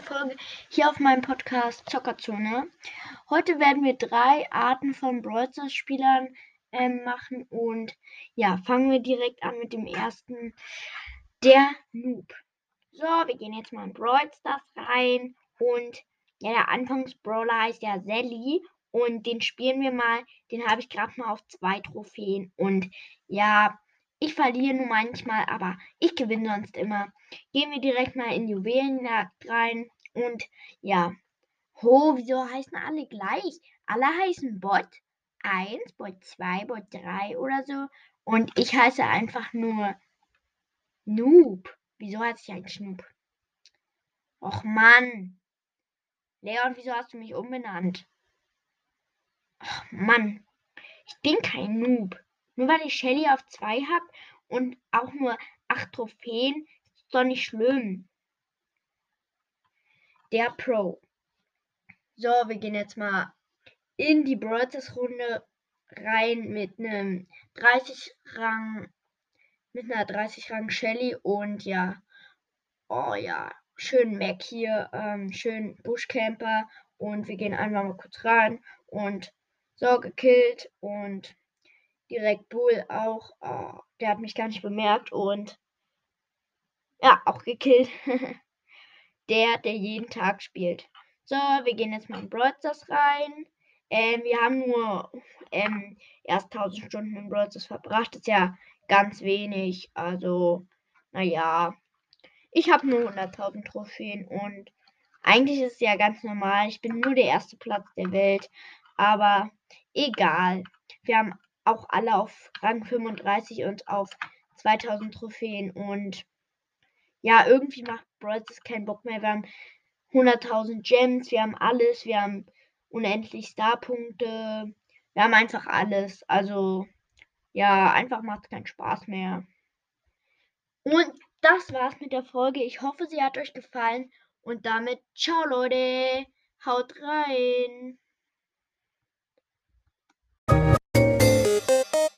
Folge hier auf meinem Podcast Zockerzone. Heute werden wir drei Arten von Brawl Spielern ähm, machen und ja, fangen wir direkt an mit dem ersten, der Noob. So, wir gehen jetzt mal in Brawl Stars rein und ja, der Anfangs-Brawler heißt ja Sally und den spielen wir mal. Den habe ich gerade mal auf zwei Trophäen und ja, ich verliere nur manchmal, aber ich gewinne sonst immer. Gehen wir direkt mal in Juwelenjagd rein. Und ja. Ho, wieso heißen alle gleich? Alle heißen Bot 1, Bot 2, Bot 3 oder so. Und ich heiße einfach nur Noob. Wieso heiße ich eigentlich Noob? Och Mann. Leon, wieso hast du mich umbenannt? Ach Mann. Ich bin kein Noob. Nur weil ich Shelly auf 2 habe und auch nur 8 Trophäen, ist doch nicht schlimm. Der Pro. So, wir gehen jetzt mal in die Brawlers Runde rein mit einem 30 Rang mit einer 30 Rang Shelly und ja, oh ja, schön Mac hier, ähm, schön Buschcamper und wir gehen einfach mal kurz rein und so gekillt und direkt Bull auch. Oh, der hat mich gar nicht bemerkt und ja, auch gekillt. der, der jeden Tag spielt. So, wir gehen jetzt mal in Brawl rein. Ähm, wir haben nur ähm, erst 1000 Stunden in Brawl verbracht. Das ist ja ganz wenig. Also, naja. Ich habe nur 100.000 Trophäen und eigentlich ist es ja ganz normal. Ich bin nur der erste Platz der Welt. Aber egal. Wir haben auch alle auf Rang 35 und auf 2000 Trophäen. Und ja, irgendwie macht Brawl keinen Bock mehr. Wir haben 100.000 Gems, wir haben alles, wir haben unendlich Starpunkte. Wir haben einfach alles. Also, ja, einfach macht es keinen Spaß mehr. Und das war's mit der Folge. Ich hoffe, sie hat euch gefallen. Und damit, ciao Leute, haut rein.